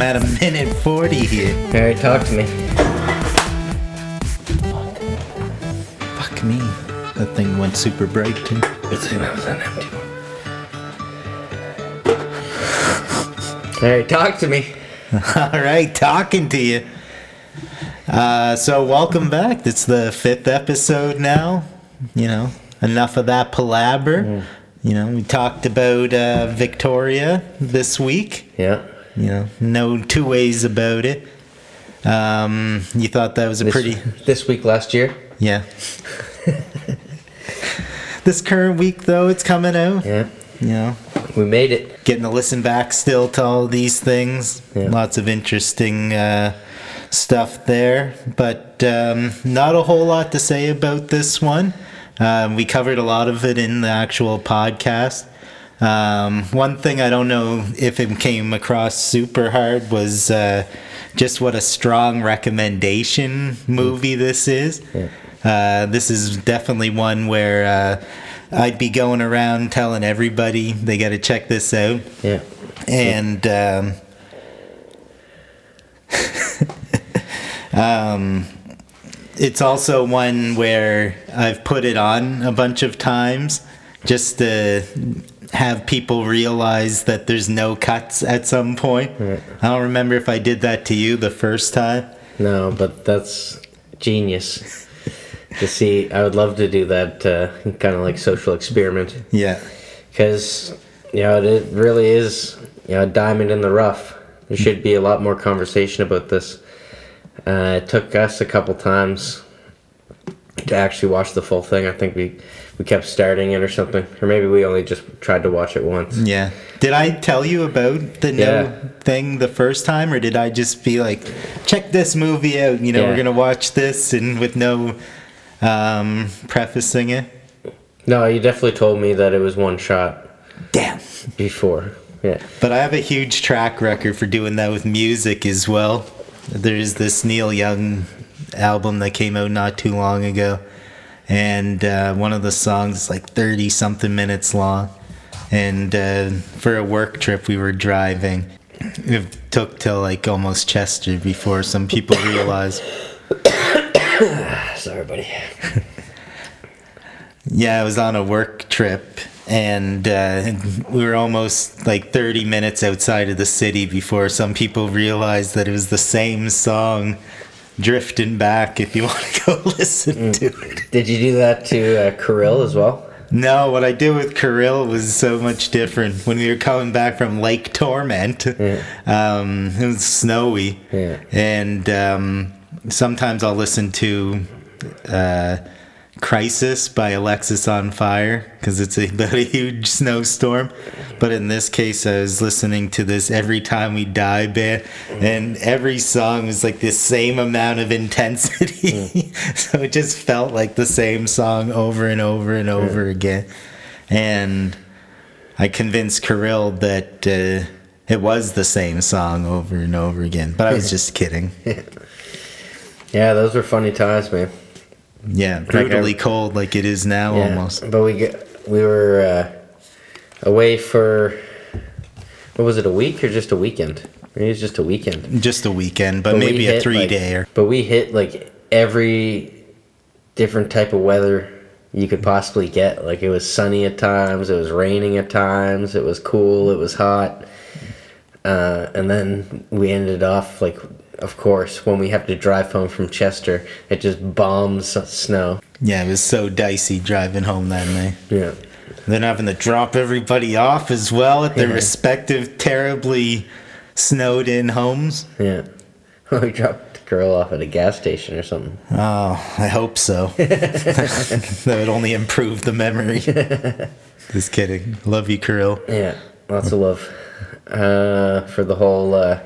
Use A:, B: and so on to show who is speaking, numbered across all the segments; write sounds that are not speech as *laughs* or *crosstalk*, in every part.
A: I'm at a minute 40 here.
B: Alright, talk to me.
A: Fuck me. That thing went super bright too.
B: Good thing that was an empty one. Alright, talk to me. *laughs*
A: All right, talking to you. Uh, so welcome back. It's the fifth episode now. You know, enough of that palaver. You know, we talked about uh, Victoria this week.
B: Yeah.
A: You know, no two ways about it. Um, you thought that was a
B: This,
A: pretty
B: this week last year?
A: yeah. this current week though, it's coming out.
B: Yeah.
A: You know,
B: We made it.
A: getting to listen back still to all these things.
B: Yeah.
A: Lots of interesting uh, stuff there, but um, not a whole lot to say about this one. Um, we covered a lot of it in the actual podcast. Um, one thing I don't know if it came across super hard was uh, just what a strong recommendation movie this is. Uh, this is definitely one where uh, I'd be going around telling everybody they got to check this out.
B: Yeah.
A: And um, um, it's also one where I've put it on a bunch of times just to have people realize that there's no cuts at some point. I don't remember if I did that to you the first time.
B: No, but that's genius. to see, I would love to do that uh, kind of like social experiment.
A: Yeah.
B: Because, you know, it really is, you know, a diamond in the rough. There should be a lot more conversation about this. Uh, it took us a couple times to actually watch the full thing. I think we, we kept starting it or something. Or maybe we only just tried to watch it once.
A: Yeah. Did I tell you about the no thing the first time, or did I just be like, check this movie out? You know, we're gonna watch this, and with no um, prefacing it.
B: No, you definitely told me that it was one shot
A: Damn.
B: before. Yeah.
A: But I have a huge track record for doing that with music as well. There's this Neil Young album that came out not too long ago, and uh, one of the songs is like 30 something minutes long. And uh, for a work trip, we were driving. It took till like almost Chester before some people *coughs* realized.
B: Sorry, buddy.
A: Yeah, I was on a work trip, and uh, we were almost like 30 minutes outside of the city before some people realized that it was the same song drifting back if you *laughs* want to go listen to it.
B: Did you do that to uh, Kirill as well?
A: No, what I did with Kirill was so much different. When we were coming back from Lake Torment, um, it was snowy,
B: Yeah.
A: and um, sometimes I'll listen to uh, "Crisis" by Alexisonfire because it's *laughs* about a huge snowstorm. But in this case, I was listening to this "Every Time We Die" band, and every song was like the same amount of intensity, *laughs* so it just felt like the same song over and over and over again, and. I convinced Kirill that uh, it was the same song over and over again, but I was *laughs* just kidding.
B: Yeah, those were funny times, man.
A: Yeah, brutally cold like it is now
B: Yeah,
A: almost.
B: But we get, we were uh, away for what was it? A week or just a weekend? Maybe it was just a weekend.
A: Just a weekend, but,
B: But
A: maybe a three
B: like-
A: dayer.
B: But we hit like every different type of weather you could possibly get. Like it was sunny at times, it was raining at times, it was cool, it was hot. Uh, and then we ended off like, of course, when we have to drive home from Chester, it just bombs snow.
A: Yeah, it was so dicey driving home that night.
B: Yeah.
A: Then having to drop everybody off as well at their
B: Yeah.
A: respective terribly snowed in homes.
B: Yeah. *laughs* we dropped the girl off at a gas station or something.
A: Oh, I hope so. *laughs* that would only improve the memory. *laughs* Just kidding. Love you, Kirill.
B: Yeah, lots of love uh, for the whole uh,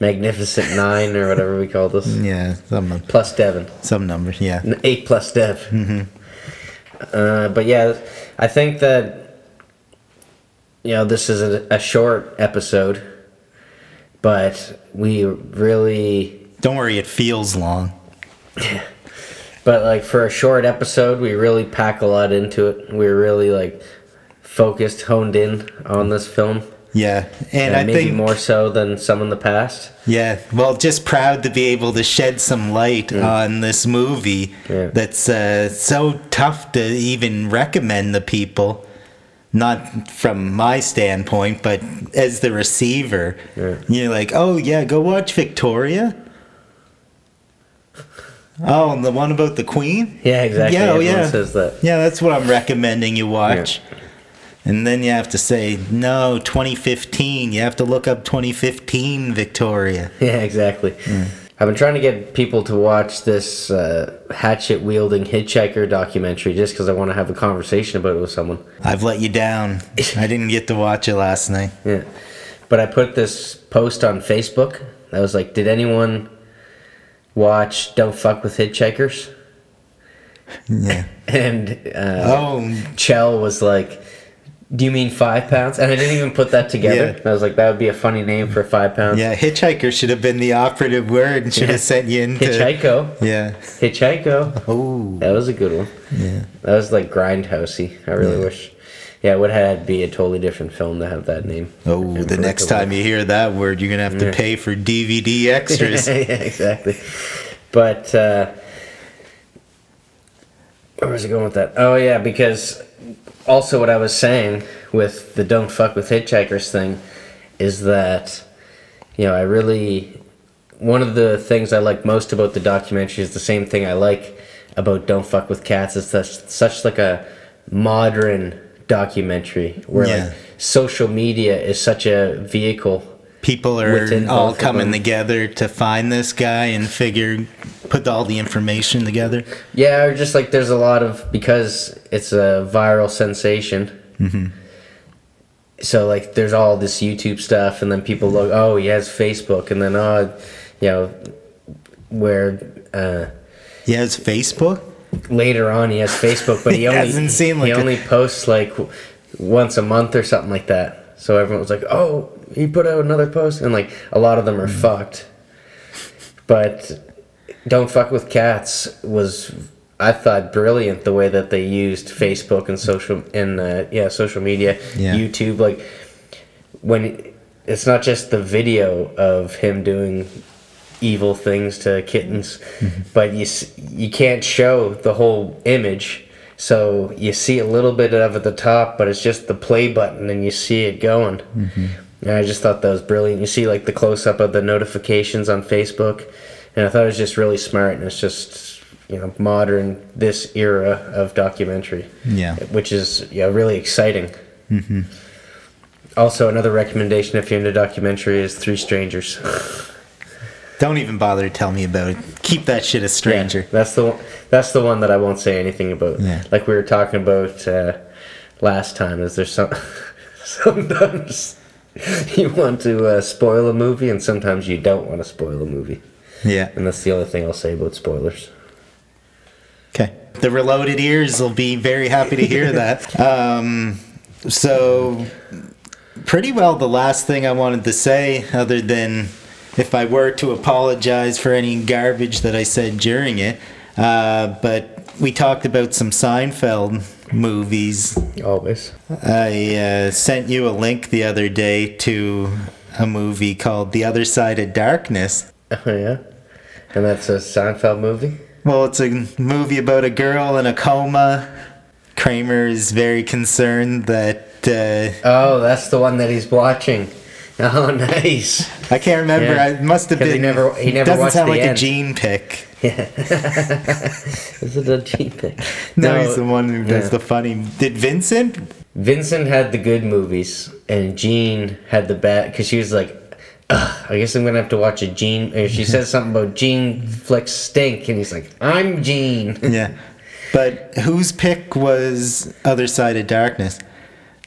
B: Magnificent Nine or whatever we call this. *laughs*
A: Yeah, some
B: Plus Devon.
A: some numbers. Yeah.
B: Eight plus Dev. Mm-hmm. Uh, but yeah, I think that, you know, this is a, a short episode, but we really
A: Don't worry, it feels long. *laughs*
B: But like for a short episode, we really pack a lot into it. We're really like focused, honed in on this film.
A: Yeah, and
B: Uh,
A: I
B: maybe
A: think
B: more so than some in the past.
A: Yeah, well, just proud to be able to shed some light on this movie
B: Yeah.
A: that's uh, so tough to even recommend to people. Not from my standpoint, but as the receiver,
B: Yeah.
A: you're like, oh yeah, go watch Victoria. Oh, and the one about the Queen.
B: Yeah, exactly.
A: Yeah, oh, yeah. Yeah, that's what I'm recommending you watch. And then you have to say, no, 2015. You have to look up 2015 Victoria. *laughs*
B: Yeah, exactly. I've been trying to get people to watch this uh, hatchet wielding hitchhiker documentary just because I want to have a conversation about it with someone.
A: I've let you down. *laughs* I didn't get to watch it last night.
B: Yeah. But I put this post on Facebook. I was like, did anyone watch Don't Fuck with Hitchhikers?
A: Yeah. *laughs*
B: And uh,
A: Oh,
B: Chell was like, do you mean five pounds? And I didn't even put that together.
A: Yeah.
B: I was like, that would be a funny name for five pounds.
A: yeah. Hitchhiker should have been the operative word and should have sent you into.
B: Hitchhiko.
A: Yeah.
B: Hitchhiko.
A: Oh.
B: That was a good one.
A: Yeah.
B: That was like grindhousey. I really
A: Yeah.
B: wish. Yeah, it would have be a totally different film to have that name.
A: Oh, the next time you hear that word, you're gonna have to
B: Yeah.
A: pay for DVD *laughs* extras.
B: yeah, exactly. But uh, where was I going with that? Oh yeah, because also what I was saying with the "don't fuck with hitchhikers" thing is that you know I really one of the things I like most about the documentary is the same thing I like about "Don't Fuck with Cats." It's such such like a modern documentary where
A: Yeah.
B: like social media is such a vehicle
A: People are
B: Within
A: all coming together to find this guy and figure, put all the information together.
B: Yeah, or just like there's a lot of because it's a viral sensation.
A: Mm-hmm.
B: So like there's all this YouTube stuff, and then people look, oh, he has Facebook, and then oh, you know, where uh,
A: He has Facebook.
B: later on he has Facebook, but *laughs* he, only
A: like,
B: he
A: a-
B: only posts like once a month or something like that. So everyone was like, oh, he put out another post, and like a lot of them are mm. fucked. But don't fuck with cats was I thought brilliant the way that they used Facebook and social and uh, yeah social media,
A: Yeah.
B: YouTube like when it's not just the video of him doing evil things to kittens, mm-hmm. but you you can't show the whole image. So you see a little bit of at the top, but it's just the play button, and you see it going. Mm-hmm. And I just thought that was brilliant. You see like the close up of the notifications on Facebook, and I thought it was just really smart. And it's just you know modern this era of documentary,
A: Yeah.
B: which is yeah really exciting. Also, another recommendation if you're into documentary is Three Strangers. *laughs*
A: Don't even bother to tell me about it. Keep that shit a stranger.
B: Yeah, that's the one, that's the one that I won't say anything about.
A: Yeah.
B: Like we were talking about uh, last time. Is there some *laughs* sometimes *laughs* you want to uh, spoil a movie and sometimes you don't want to spoil a movie,
A: Yeah.
B: and that's the only thing I'll say about spoilers.
A: Okay. The reloaded ears will be very happy to hear *laughs* that. Um, so, pretty well the last thing I wanted to say, other than if I were to apologize for any garbage that I said during it, uh, but we talked about some Seinfeld movies.
B: Always.
A: I uh, sent you a link the other day to a movie called The Other Side of Darkness.
B: Oh yeah, and that's a Seinfeld movie.
A: Well, it's a movie about a girl in a coma. Kramer is very concerned that uh,
B: Oh, that's the one that he's watching. *laughs* Oh, nice.
A: I can't remember.
B: Yeah.
A: I it must have
B: 'Cause he
A: been.
B: never- he never
A: doesn't sound like
B: end.
A: a Gene pick. *laughs*
B: Is it a G pick?
A: No, he's the one who does
B: yeah.
A: the funny. Did Vincent?
B: Vincent had the good movies, and Gene had the bad. Because she was like, Ugh, I guess I'm gonna have to watch a Gene. Or she says something about Gene flicks stink, and he's like, I'm Gene.
A: Yeah, but whose pick was Other Side of Darkness?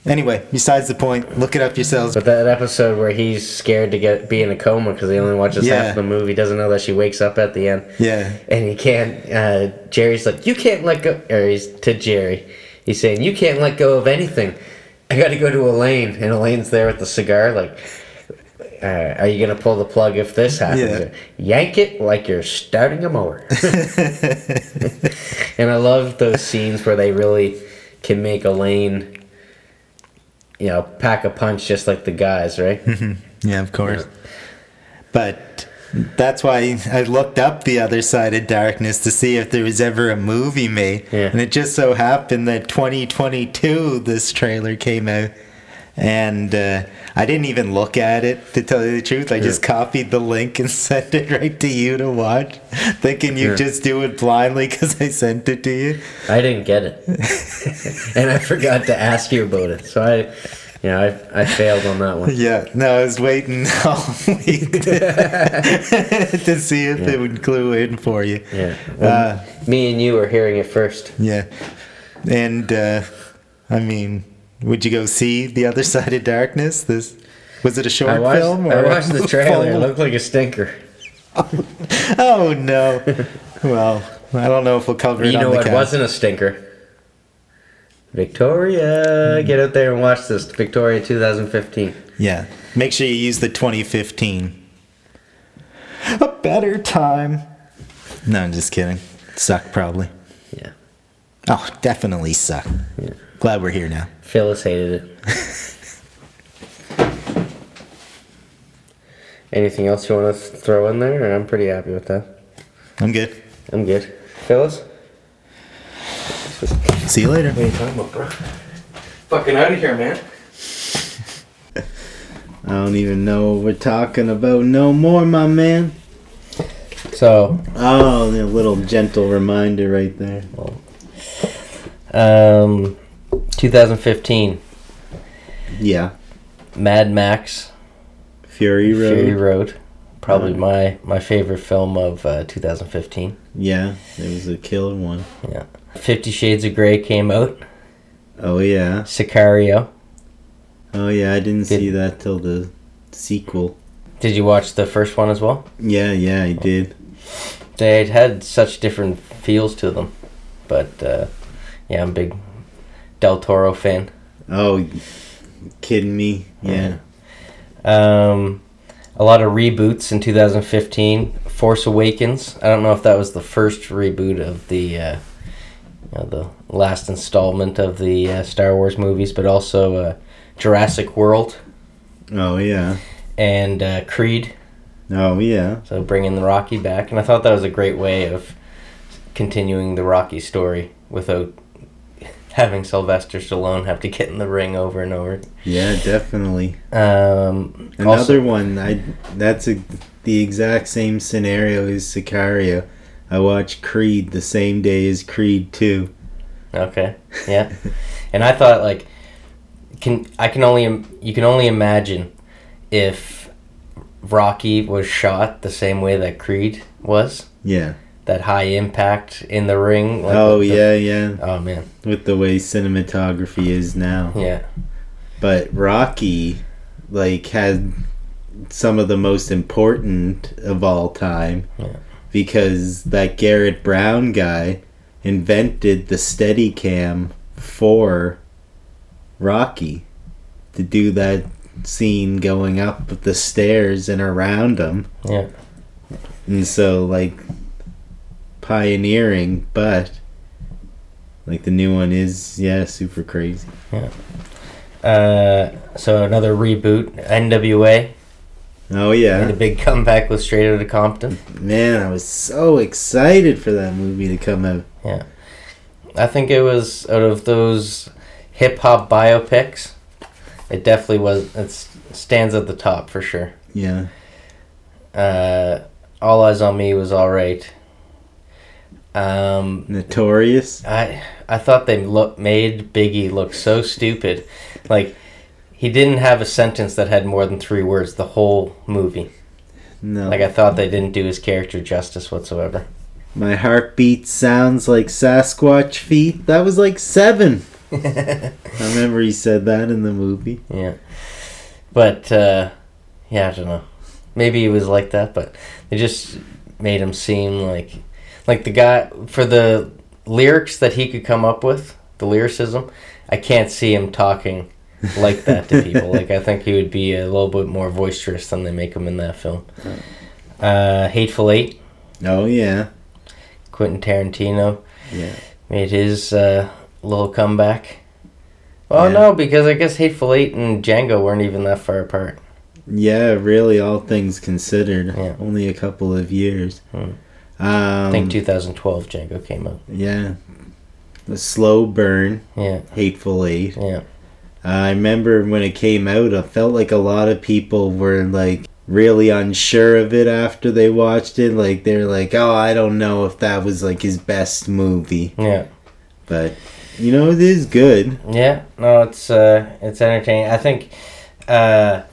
A: Anyway, besides the point. Look it up yourselves.
B: But that episode where he's scared to get be in a coma because he only watches
A: Yeah.
B: half the movie, doesn't know that she wakes up at the end.
A: Yeah,
B: And he can't. Uh, Jerry's like, you can't let go. Or he's to Jerry. He's saying, you can't let go of anything. I got to go to Elaine, and Elaine's there with the cigar. Like, uh, are you gonna pull the plug if this happens?
A: Yeah.
B: Yank it like you're starting a mower. *laughs* *laughs* and I love those scenes where they really can make Elaine you know, pack a punch just like the guys, right? *laughs*
A: Yeah, of course. But that's why I looked up the other side of darkness to see if there was ever a movie made.
B: Yeah.
A: And it just so happened that 2022 this trailer came out. And uh, I didn't even look at it to tell you the truth. I just copied the link and *laughs* sent it right to you to watch, thinking you
B: Yeah.
A: just do it blindly because I sent it to you.
B: I didn't get it, *laughs* and I forgot to ask you about it. So I, you know, I, I failed on that one.
A: Yeah, no, I was waiting *laughs* all week to, to see if it would clue in for you.
B: Yeah, well,
A: Uh,
B: me and you were hearing it first.
A: Yeah. And uh I mean, would you go see The Other *laughs* Side of Darkness? This was it a short
B: I watched,
A: film
B: I watched the *laughs* trailer. It looked like a stinker. *laughs*
A: Oh no. well, I don't know if we'll cover it
B: You know what wasn't a stinker? Victoria, hmm. get out there and watch this. Victoria 2015.
A: Yeah. Make sure you use the 2015. A better time. No, I'm just kidding. Suck probably.
B: Yeah,
A: Oh, definitely suck.
B: Yeah.
A: Glad we're here now.
B: Phyllis hated it. Anything else you want to throw in there? I'm pretty happy with that.
A: I'm good.
B: I'm good. Phyllis?
A: See you later.
B: What are you talking about, bro? Fucking out of here, man.
A: I don't even know what we're talking about no more, my man.
B: So,
A: Oh, a little gentle reminder right there.
B: um, 2015,
A: Yeah.
B: Mad Max,
A: Fury Road.
B: Fury Road. Probably my, my favorite film of uh, 2015.
A: Yeah, it was a killer one.
B: Yeah. Fifty Shades of Grey came out.
A: Oh yeah.
B: Sicario.
A: Oh yeah, I didn't
B: Did-
A: see that till the sequel.
B: Did you watch the first one as well?
A: Yeah, yeah, I did.
B: They had such different feels to them, but uh, yeah, I'm big Del Toro fan.
A: Oh, kidding me? Yeah.
B: Um, a lot of reboots in 2015. Force Awakens. I don't know if that was the first reboot of the, uh, you know, the last installment of the uh, Star Wars movies, but also uh, Jurassic World
A: Oh yeah.
B: and uh, Creed.
A: Oh yeah.
B: So bringing the Rocky back, and I thought that was a great way of continuing the Rocky story without having Sylvester Stallone have to get in the ring over and over.
A: Yeah, definitely.
B: Um,
A: Another
B: also-
A: one. I that's a, the exact same scenario as Sicario. I watched Creed the same day as Creed Two.
B: Okay. Yeah. *laughs* and I thought like can I can only you can only imagine if Rocky was shot the same way that Creed was.
A: Yeah.
B: That high impact in the ring. like
A: oh
B: the-
A: yeah, yeah.
B: oh man.
A: With the way cinematography is now.
B: Yeah.
A: but Rocky like had some of the most important of all time
B: Yeah.
A: because that Garrett Brown guy invented the Steadicam for Rocky to do that scene going up the stairs and around him
B: Yeah.
A: and so like pioneering but like the new one is yeah super crazy
B: Uh, so another reboot, NWA
A: oh yeah
B: a big comeback with Straight Outta Compton.
A: Man, I was so excited for that movie to come out. Yeah.
B: I think it was out of those hip hop biopics. It definitely was. It stands at the top for sure.
A: Yeah.
B: Uh, All Eyez on Me was all right. Um,
A: Notorious.
B: I I thought they look made Biggie look so stupid, like he didn't have a sentence that had more than three words the whole movie.
A: No.
B: Like I thought they didn't do his character justice whatsoever.
A: My heartbeat sounds like Sasquatch feet. That was like seven. *laughs* I remember he said that in the movie.
B: Yeah. But uh yeah, I don't know. Maybe he was like that, but they just made him seem like like the guy for the lyrics that he could come up with, the lyricism, I can't see him talking like that to people. *laughs* like I think he would be a little bit more boisterous than they make him in that film. Uh Hateful Eight,
A: Oh yeah.
B: Quentin Tarantino
A: Yeah.
B: made his uh little comeback. Well,
A: Yeah.
B: no, because I guess Hateful Eight and Django weren't even that far apart.
A: Yeah, really, all things considered,
B: Yeah.
A: only a couple of years.
B: Hmm.
A: Um,
B: I think 2012 Django came out.
A: Yeah, the slow burn,
B: Yeah,
A: Hateful Eight.
B: yeah,
A: I remember when it came out, I felt like a lot of people were like really unsure of it after they watched it. Like they're like, "Oh, I don't know if that was like his best movie,"
B: yeah,
A: but you know, it is good.
B: yeah. No, it's uh, it's entertaining. I think, uh,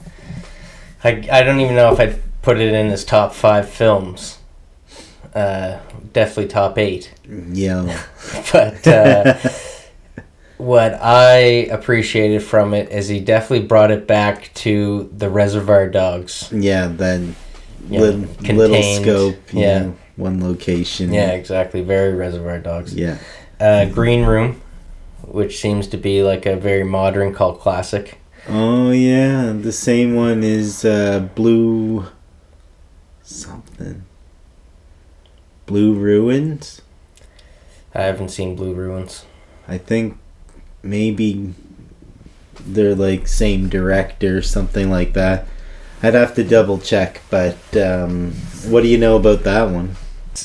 B: I I don't even know if I'd put it in his top five films. Uh, definitely top eight.
A: Yeah, *laughs*
B: But uh, what I appreciated from it is he definitely brought it back to the Reservoir Dogs.
A: yeah, that
B: Yeah,
A: lit- little scope,
B: yeah.
A: know, one location.
B: Yeah, exactly. Very Reservoir Dogs.
A: yeah,
B: Uh, Green Room, which seems to be like a very modern cult classic.
A: Oh yeah, the same one is uh, Blue something. Blue Ruins.
B: I haven't seen Blue Ruins.
A: I think maybe they're like same director, or something like that. I'd have to double check, but um, what do you know about that one?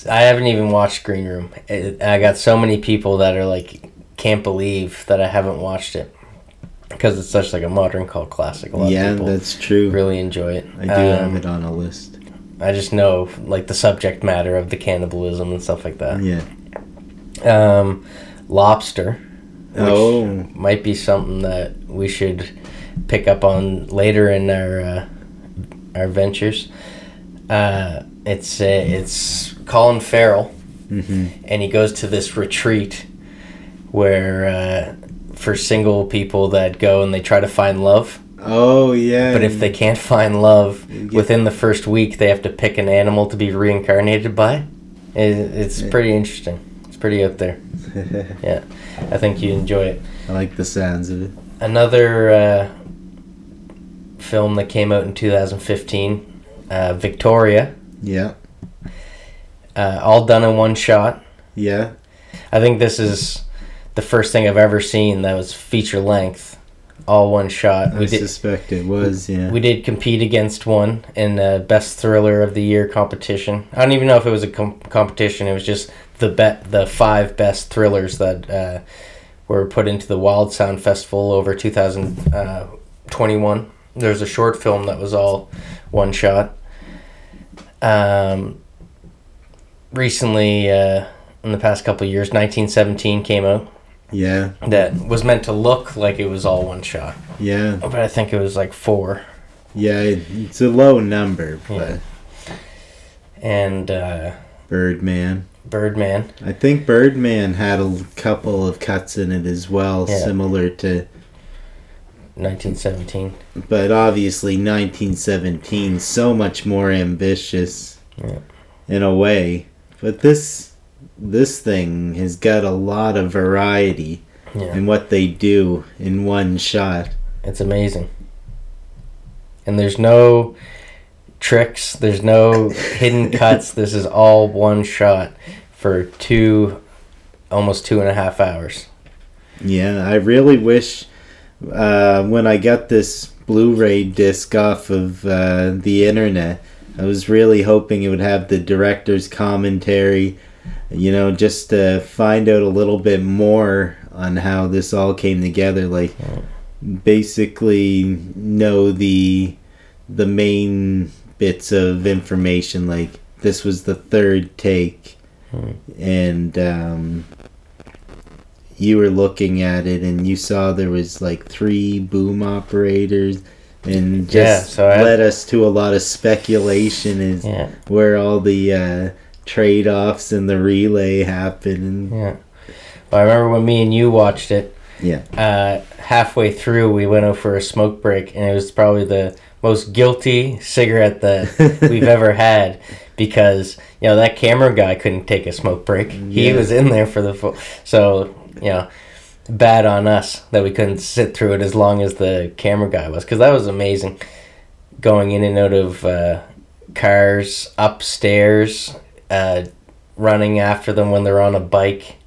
B: I haven't even watched Green Room. It, I got so many people that are like, can't believe that I haven't watched it because it's such like a modern cult classic. A lot
A: Yeah,
B: of people
A: that's true.
B: really enjoy it.
A: I do
B: Um,
A: have it on a list.
B: I just know like the subject matter of the cannibalism and stuff like that.
A: Yeah.
B: Um, Lobster. which
A: Oh,
B: might be something that we should pick up on later in our uh, our ventures. Uh, it's uh, it's Colin Farrell,
A: hmm
B: and he goes to this retreat where uh, for single people that go and they try to find love.
A: Oh yeah.
B: But if they can't find love within the first week, they have to pick an animal to be reincarnated by. It, it's pretty interesting. It's pretty up there. *laughs* Yeah, I think you enjoy it.
A: I like the sounds of it.
B: Another uh, film that came out in 2015, uh, Victoria,
A: Yeah,
B: uh, all done in one shot.
A: yeah.
B: I think this is the first thing I've ever seen that was feature length, all one shot.
A: I
B: We did
A: suspect it was. Yeah.
B: we did compete against one in the best thriller of the year competition. I don't even know if it was a com- competition. It was just the bet the five best thrillers that uh, were put into the Wild Sound Festival over 2021. There's a short film that was all one shot. Um, recently, uh, in the past couple of years, 1917 came out
A: yeah,
B: that was meant to look like it was all one shot,
A: yeah,
B: but I think it was like four.
A: yeah. It's a low number, but
B: Yeah. And uh,
A: Birdman.
B: Birdman.
A: I think Birdman had a couple of cuts in it as well,
B: Yeah.
A: similar to.
B: 1917.
A: But obviously, 1917 so much more ambitious,
B: Yeah.
A: in a way. But this this thing has got a lot of variety
B: Yeah.
A: in what they do in one shot.
B: It's amazing. And there's no tricks, there's no hidden *laughs* cuts. This is all one shot for two, almost two and a half hours.
A: Yeah, I really wish uh, when I got this Blu-ray disc off of uh, the internet, I was really hoping it would have the director's commentary. You know, just to find out a little bit more on how this all came together. Like, basically know the the main bits of information. Like, this was the third take,
B: Hmm.
A: and um, you were looking at it and you saw there was like three boom operators and just
B: Yeah, so
A: led us to a lot of speculation is
B: Yeah,
A: where all the uh, trade-offs and the relay happen
B: yeah. Well, I remember when me and you watched it.
A: yeah
B: Uh, halfway through, we went out for a smoke break, and it was probably the most guilty cigarette that *laughs* we've ever had because you know that camera guy couldn't take a smoke break. He
A: Yeah.
B: was in there for the full. So you know, bad on us that we couldn't sit through it as long as the camera guy was because that was amazing. Going in and out of uh, cars, upstairs, uh, running after them when they're on a bike,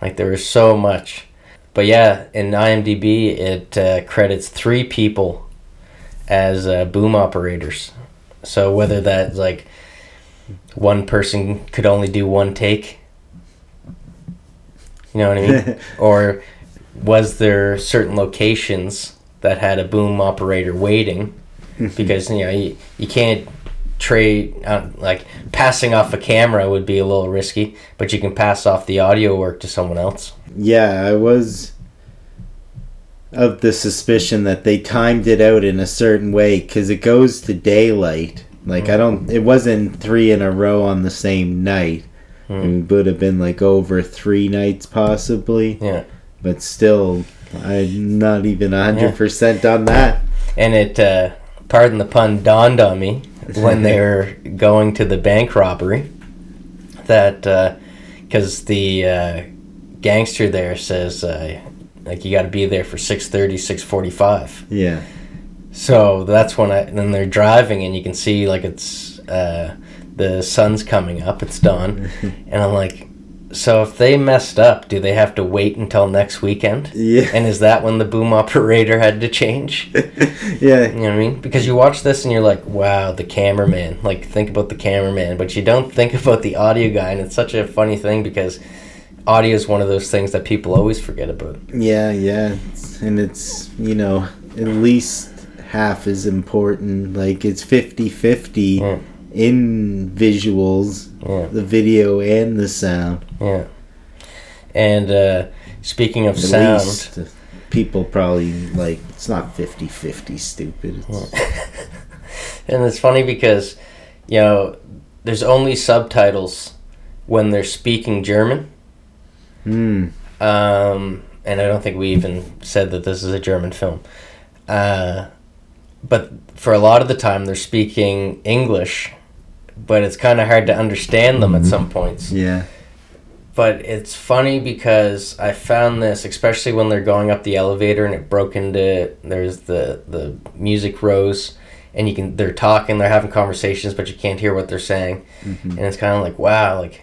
B: like there was so much. but yeah, in IMDb, it uh, credits three people as uh, boom operators. So whether that like one person could only do one take, you know what I mean, *laughs* or was there certain locations that had a boom operator waiting *laughs* because you know you, you can't trade uh, like passing off a camera would be a little risky but you can pass off the audio work to someone else
A: Yeah, I was of the suspicion that they timed it out in a certain way because it goes to daylight. Like I don't, it wasn't three in a row on the same night. It would have been like over three nights possibly,
B: yeah
A: but still, I'm not even hundred percent on that.
B: and it uh, pardon the pun dawned on me when *laughs* they're going to the bank robbery that because the uh, gangster there says uh, like you got to be there for 6.30 6.45
A: Yeah,
B: so that's when I then they're driving and you can see like it's uh, the sun's coming up it's dawn. *laughs* And i'm like so if they messed up do they have to wait until next weekend
A: yeah,
B: and is that when the boom operator had to change *laughs*
A: yeah.
B: you know what I mean? Because you watch this and you're like, wow, the cameraman. Like, think about the cameraman, but you don't think about the audio guy. And it's such a funny thing because audio is one of those things that people always forget about.
A: Yeah, yeah. And it's, you know, at least half as important. Like it's 50-50
B: Yeah.
A: in visuals,
B: Yeah,
A: the video and the sound.
B: Yeah. And uh, speaking of
A: At
B: sound,
A: least people probably like it's not 50-50 stupid. It's, *laughs*
B: and it's funny because, you know, there's only subtitles when they're speaking German.
A: Hmm.
B: um, and I don't think we even said that this is a German film. Uh, but for a lot of the time, they're speaking English, but it's kind of hard to understand them at some points.
A: Yeah.
B: But it's funny because I found this, especially when they're going up the elevator and it broke into. There's the the music rose, and you can they're talking, they're having conversations, but you can't hear what they're saying, mm-hmm. and it's kind of like wow, like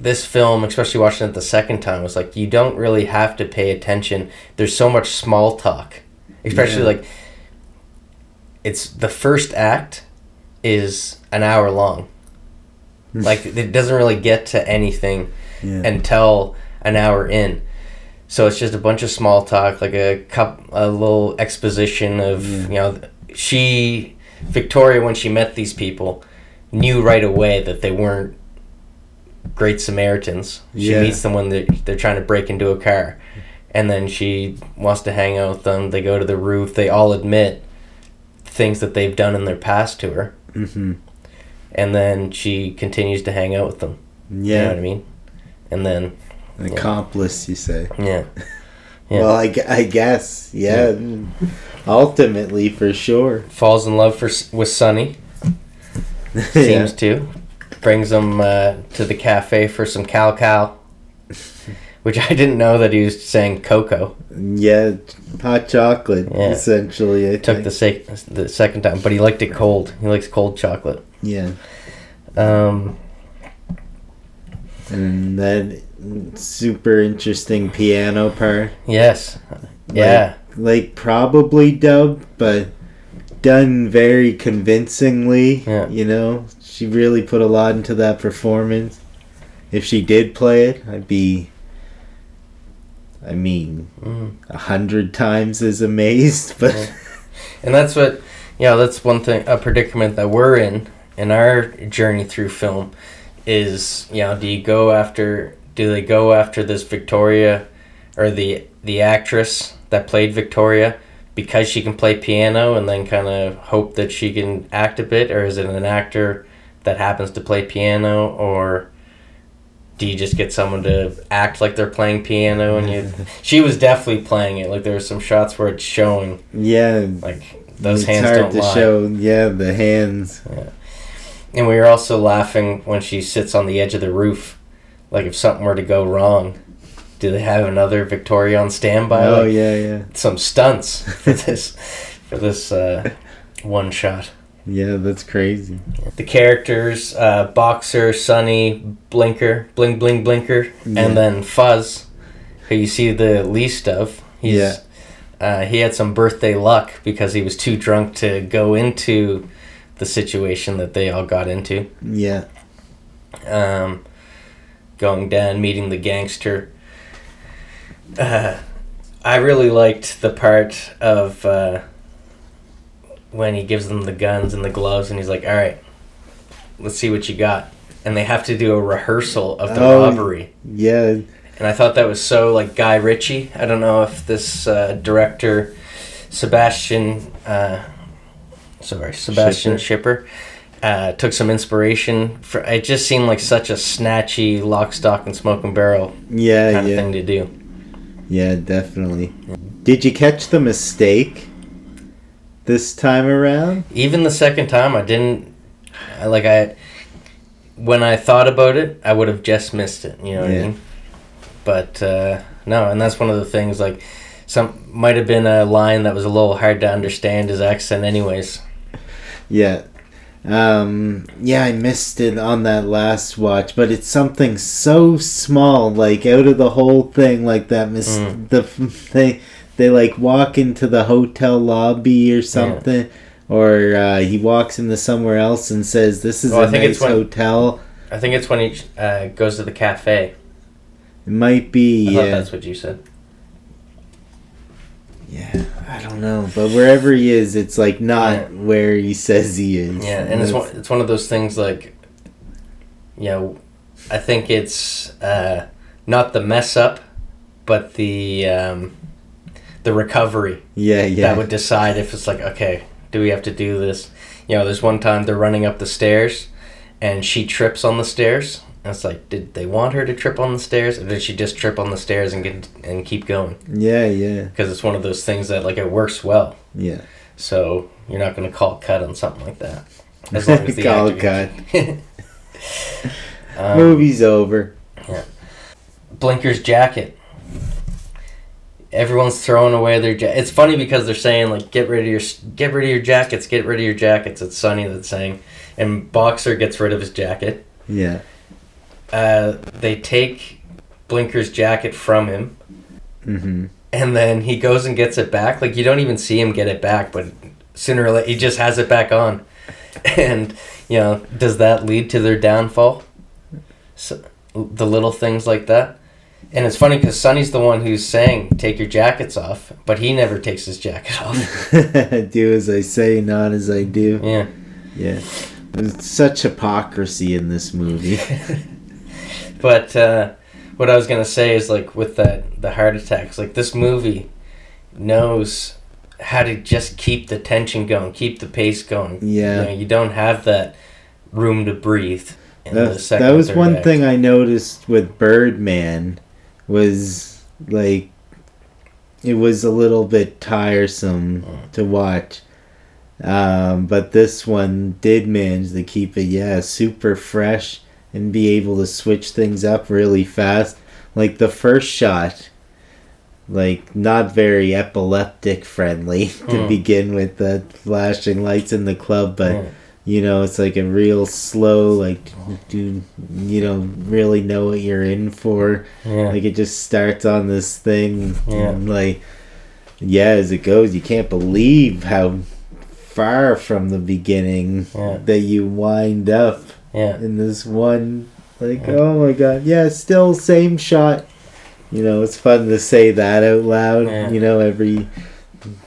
B: this film, especially watching it the second time, was like you don't really have to pay attention. There's so much small talk, especially
A: Yeah.
B: like it's the first act is an hour long. *laughs* like it doesn't really get to anything
A: Yeah.
B: until an hour in. So it's just a bunch of small talk, like a cup, a little exposition of
A: Yeah.
B: you know, she Victoria when she met these people knew right away that they weren't great Samaritans. She
A: Yeah.
B: meets them when they're, they're trying to break into a car, and then she wants to hang out with them. They go to the roof. They all admit things that they've done in their past to her,
A: hmm
B: and then she continues to hang out with them. You know what I mean? And then
A: An accomplice, you say.
B: yeah. *laughs* Yeah.
A: Well, I, I guess. Yeah. Ultimately, for sure.
B: falls in love for with Sunny. *laughs* Seems to brings him uh, to the cafe for some cow cow, *laughs* which I didn't know that he was saying cocoa.
A: Yeah, hot chocolate,
B: Yeah.
A: essentially. I
B: Took
A: think.
B: the sec- the second time, but he liked it cold. He likes cold chocolate.
A: Yeah.
B: Um,
A: And that super interesting piano part.
B: yes, yeah,
A: Like, probably dubbed, but done very convincingly.
B: Yeah.
A: You know, she really put a lot into that performance. If she did play it, I'd be. I mean,
B: Mhm.
A: a hundred times as amazed, *laughs* but
B: Yeah. and that's what you know. That's one thing, a predicament that we're in in our journey through film is you know, do you go after? Do they go after this Victoria or the the actress that played Victoria because she can play piano and then kind of hope that she can act a bit, or is it an actor that happens to play piano, or do you just get someone to act like they're playing piano and you? *laughs* She was definitely playing it. Like there were some shots where it's showing
A: yeah,
B: like those
A: it's
B: hands
A: hard
B: don't
A: to
B: lie.
A: show. Yeah, the hands.
B: And we were also laughing when she sits on the edge of the roof. Like if something were to go wrong, do they have another Victoria on standby?
A: Oh
B: Like,
A: yeah, yeah,
B: Some stunts for this for this uh, one shot.
A: yeah. That's crazy.
B: The characters, uh, Boxer, Sunny, Blinker, Bling Bling Blinker,
A: Yeah.
B: and then Fuzz. who you see the least of. He's,
A: Yeah.
B: Uh, he had some birthday luck because he was too drunk to go into the situation that they all got into.
A: Yeah.
B: Um, going down, meeting the gangster. Uh, I really liked the part of uh, when he gives them the guns and the gloves, and he's like, "All right, let's see what you got." And they have to do a rehearsal of the
A: Oh.
B: robbery.
A: Yeah.
B: and I thought that was so like Guy Ritchie. I don't know if this uh, director Sebastian, uh, sorry Sebastian Schipper, uh, took some inspiration. For it just seemed like such a snatchy lock, stock, and smoke and barrel
A: Yeah,
B: kind of thing to do.
A: Yeah, definitely. Did you catch the mistake this time around?
B: Even the second time, I didn't. I like I. When I thought about it, I would have just missed it. You know what
A: Yeah.
B: I mean? But uh, no, and that's one of the things. Like, some might have been a line that was a little hard to understand his accent, anyways.
A: Yeah. Um, yeah, I missed it on that last watch, but it's something so small, like out of the whole thing, like that. Mis-
B: Mm.
A: the *laughs* they they like walk into the hotel lobby or something, or uh, he walks into somewhere else and says, "This is
B: I
A: a
B: think
A: nice
B: it's when-
A: hotel."
B: I think it's when he uh, goes to the cafe.
A: It might be,
B: I
A: yeah,
B: that's what you said.
A: Yeah. I don't know, but wherever he is, it's like not where he says he is.
B: Yeah, and it's one, it's one of those things like, you know, I think it's uh, not the mess up, but the um, the recovery
A: yeah, yeah,
B: that would decide if it's like okay, do we have to do this? You know, there's one time they're running up the stairs, and she trips on the stairs. It's like, did they want her to trip on the stairs, or did she just trip on the stairs and get and keep going?
A: yeah, yeah,
B: Because it's one of those things that like it works well.
A: yeah.
B: So you're not going to call cut on something like that. *laughs* As long as the
A: Call
B: cut. *laughs* *laughs* um,
A: Movie's over. Yeah.
B: Blinker's jacket. Everyone's throwing away their. Ja- it's funny because they're saying like, "Get rid of your, get rid of your jackets, get rid of your jackets." It's Sonny that's saying, and Boxer gets rid of his jacket.
A: Yeah.
B: Uh, they take Blinker's jacket from him,
A: Mm-hmm.
B: and then he goes and gets it back. Like you don't even see him get it back, but sooner or later he just has it back on. *laughs* And you know, does that lead to their downfall? So, the little things like that. And it's funny because Sonny's the one who's saying take your jackets off, but he never takes his jacket off. *laughs*
A: do as I say, not as I do.
B: yeah.
A: Yeah. There's such hypocrisy in this movie. *laughs*
B: But uh, what I was gonna say is like with that the heart attacks, like this movie knows how to just keep the tension going, keep the pace going.
A: Yeah.
B: You, know, you don't have that room to breathe. In the
A: That, that was one
B: act.
A: thing I noticed with Birdman was like it was a little bit tiresome
B: Mm.
A: to watch. Um, but this one did manage to keep it, yeah, super fresh and be able to switch things up really fast. Like the first shot, like not very epileptic friendly *laughs* to
B: Mm.
A: begin with the flashing lights in the club, but
B: Yeah.
A: you know it's like a real slow, like uh-huh. do you don't really know what you're in for.
B: Yeah.
A: Like it just starts on this thing,
B: Yeah.
A: and like yeah, as it goes, you can't believe how far from the beginning
B: Yeah.
A: that you wind up
B: yeah.
A: in this one. Like,
B: Yeah.
A: oh my god, yeah, still same shot. You know, it's fun to say that out loud.
B: Yeah.
A: You know, every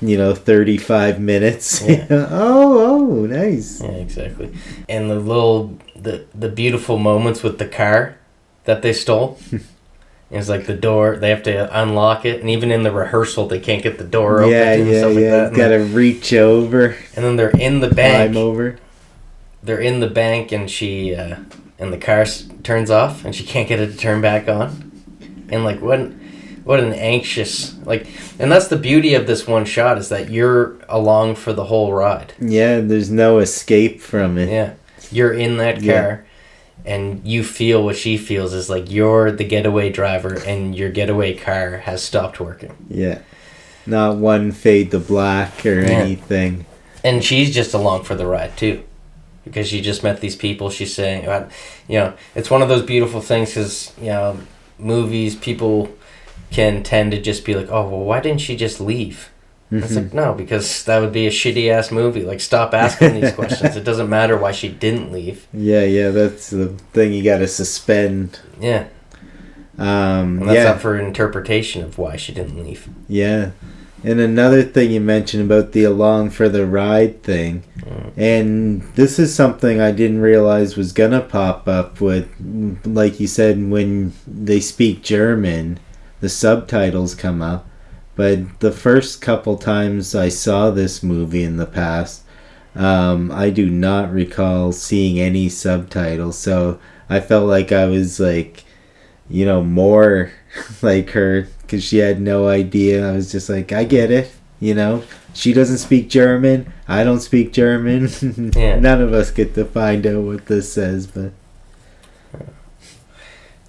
A: you know thirty five minutes.
B: Yeah. *laughs*
A: oh, oh, nice.
B: Yeah, exactly. And the little the the beautiful moments with the car that they stole. *laughs* it's like the door they have to unlock it, and even in the rehearsal they can't get the door open
A: Yeah, yeah,
B: like
A: yeah.
B: And,
A: Gotta reach over,
B: and then they're in the
A: climb over.
B: They're in the bank, and she uh, and the car s- turns off, and she can't get it to turn back on. And like what, an- what an anxious like, and that's the beauty of this one shot is that you're along for the whole ride.
A: Yeah, there's no escape from it.
B: Yeah. You're in that car
A: Yeah.
B: and you feel what she feels is like you're the getaway driver and your getaway car has stopped working.
A: Yeah. Not one fade to black or
B: Yeah.
A: anything.
B: And she's just along for the ride too. Because she just met these people. She's saying, uh, you know, it's one of those beautiful things because, you know, movies, people can tend to just be like, oh well, why didn't she just leave? It's
A: Mhm.
B: like no, because that would be a shitty ass movie. Like, stop asking these *laughs* questions. It doesn't matter why she didn't leave.
A: Yeah, yeah, that's the thing you gotta suspend.
B: Yeah,
A: Um,
B: and that's
A: yeah,
B: up for interpretation of why she didn't leave.
A: yeah. And another thing you mentioned about the along for the ride thing,
B: Mm.
A: and this is something I didn't realize was gonna pop up with, like you said, when they speak German, the subtitles come up. But the first couple times I saw this movie in the past, um, I do not recall seeing any subtitles. So I felt like I was like, you know, more *laughs* like her because she had no idea. I was just like, I get it. You know, she doesn't speak German. I don't speak German. *laughs*
B: Yeah.
A: None of us get to find out what this says, but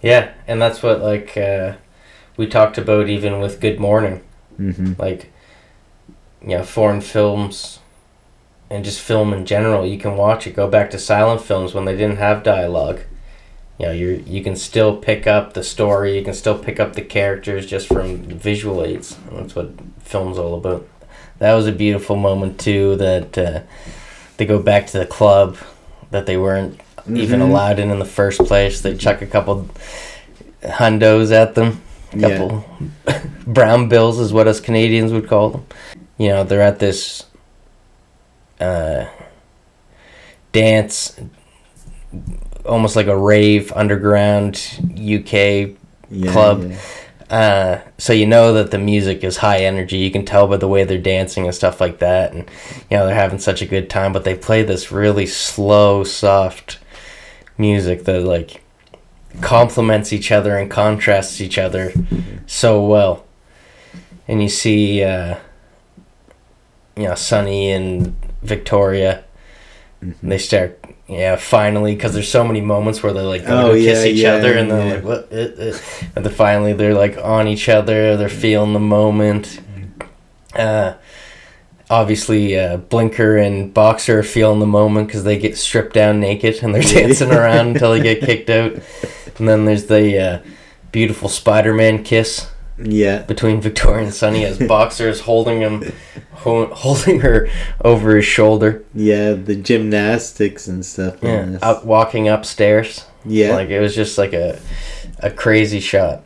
B: Yeah, and that's what like uh, we talked about even with Good Morning.
A: hmm
B: like you know foreign films and just film in general you can watch it go back to silent films when they didn't have dialogue you know you you can still pick up the story you can still pick up the characters just from visual aids that's what film's all about that was a beautiful moment too that uh, they go back to the club that they weren't even
A: Mhm.
B: allowed in in the first place they chuck a couple hundos at them a
A: Yeah.
B: couple *laughs* brown bills is what us Canadians would call them. You know, they're at this uh, dance, almost like a rave underground UK.
A: yeah,
B: Club.
A: yeah.
B: Uh, so you know that the music is high energy. You can tell by the way they're dancing and stuff like that, and you know they're having such a good time. But they play this really slow, soft music that like complements each other and contrasts each other so well. And you see, uh, you know, Sunny and Victoria. They start, yeah, finally, because there's so many moments where they're like going
A: Oh,
B: to kiss each
A: yeah,
B: other, and they're
A: yeah.
B: like, what? Uh, uh, and then finally, they're like on each other. They're feeling the moment. Uh, obviously, uh, Blinker and Boxer are feeling the moment because they get stripped down naked and they're *laughs* dancing around until they get kicked out. And then there's the uh, beautiful Spider-Man kiss
A: Yeah.
B: between Victoria and Sunny as *laughs* Boxer is holding him, ho- holding her over his shoulder.
A: Yeah, the gymnastics and stuff.
B: Yeah, up walking upstairs.
A: yeah.
B: Like it was just like a a crazy shot.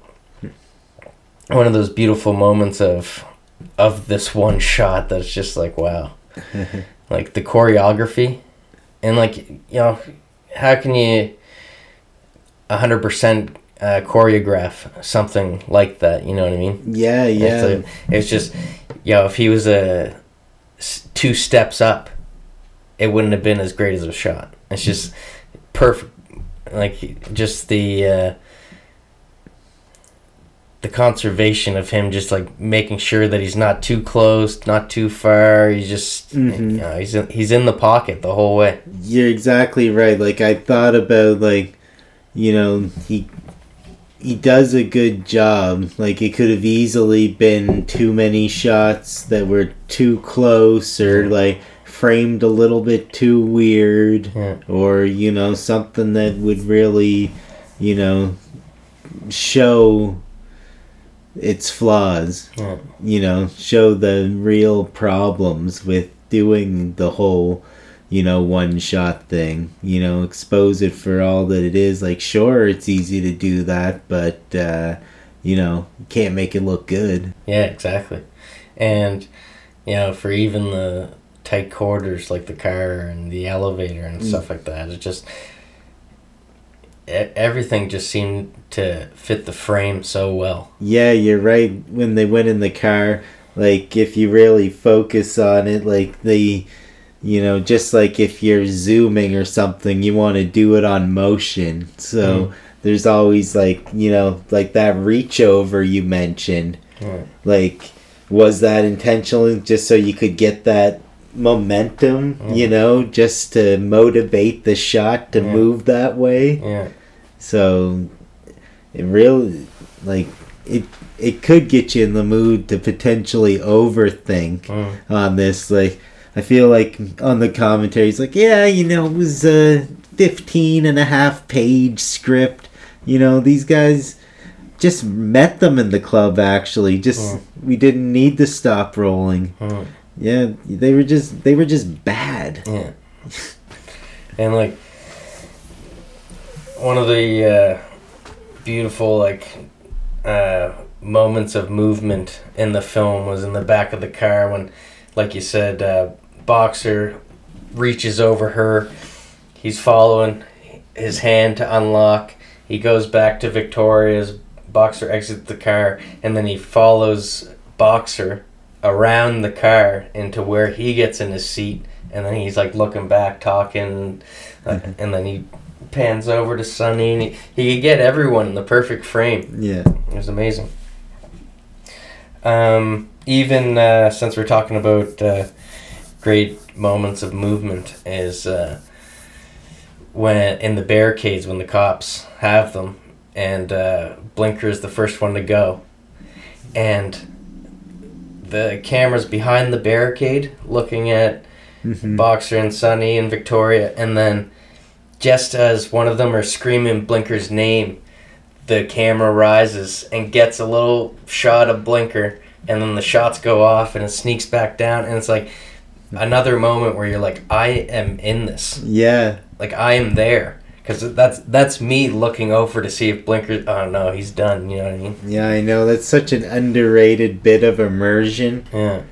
B: One of those beautiful moments of of this one shot that's just like wow. *laughs* like the choreography and like you know how can you 100% uh, choreograph something like that, you know what I mean?
A: yeah,
B: It's
A: yeah.
B: it's just, you know, if he was a two steps up, it wouldn't have been as great as a shot. It's just perfect, like just the uh, the conservation of him, just like making sure that he's not too close, not too far. He's just,
A: Mhm.
B: you know, he's in, he's in the pocket the whole way.
A: You're exactly right. Like I thought about like, you know, he he does a good job. Like it could have easily been too many shots that were too close or like framed a little bit too weird
B: Yeah.
A: or you know something that would really, you know, show its flaws
B: Yeah.
A: you know, show the real problems with doing the whole, you know, one shot thing. You know, expose it for all that it is. Like, sure, it's easy to do that, but, uh, you know, you can't make it look good.
B: Yeah, exactly. And you know, for even the tight quarters like the car and the elevator and stuff like that, it just everything just seemed to fit the frame so well.
A: Yeah, you're right. When they went in the car, like, if you really focus on it, like, the. You know, just like if you're zooming or something, you want to do it on motion. So
B: Mm.
A: there's always like, you know, like that reach over you mentioned. Like was that intentional just so you could get that momentum you know just to motivate the shot to
B: Yeah.
A: move that way
B: Yeah.
A: so it really like it it could get you in the mood to potentially overthink
B: Mm.
A: on this like i feel like on the commentary it's like yeah you know it was a 15 and a half page script you know these guys just met them in the club. Actually, just
B: Mm.
A: we didn't need to stop rolling.
B: Mm.
A: Yeah, they were just they were just bad.
B: Yeah. and like one of the uh, beautiful like uh, moments of movement in the film was in the back of the car when, like you said, uh, boxer reaches over her. He's following his hand to unlock. He goes back to Victoria's. Boxer exits the car, and then he follows Boxer around the car into where he gets in his seat, and then he's like looking back, talking, uh, and then he pans over to Sonny, and he, he could get everyone in the perfect frame.
A: Yeah,
B: It was amazing. Um, even uh, since we're talking about uh, great moments of movement, is uh, when in the barricades when the cops have them, and uh, Blinker is the first one to go, and the camera's behind the barricade looking at
A: Mhm.
B: Boxer and Sunny and Victoria, and then just as one of them are screaming Blinker's name, the camera rises and gets a little shot of Blinker, and then the shots go off and it sneaks back down, and it's like another moment where you're like, I am in this,
A: yeah,
B: like I am there, because that's that's me looking over to see if Blinker. Oh no, he's done. You know what I mean?
A: yeah. I know that's such an underrated bit of immersion.
B: Yeah,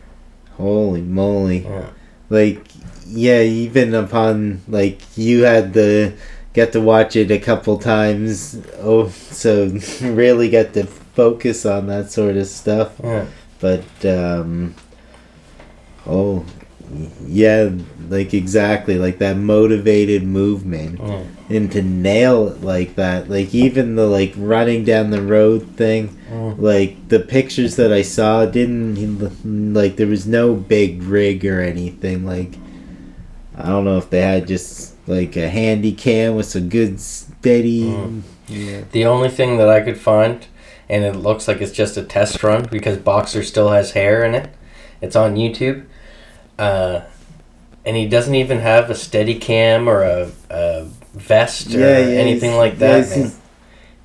A: Holy moly!
B: yeah,
A: Like, yeah, even upon like you had the get to watch it a couple times. Oh, so *laughs* really get to focus on that sort of stuff.
B: yeah.
A: But um, oh, yeah, like exactly like that motivated movement.
B: yeah.
A: and to nail it like that like even the like running down the road thing
B: Mm.
A: like the pictures that i saw didn't like there was no big rig or anything like i don't know if they had just like a handy cam with some good steady
B: Mm.
A: yeah
B: The only thing that I could find, and it looks like it's just a test run because Boxer still has hair in it. It's on YouTube. Uh, and he doesn't even have a steady cam or a, a vest or anything like that.
A: yeah, he's-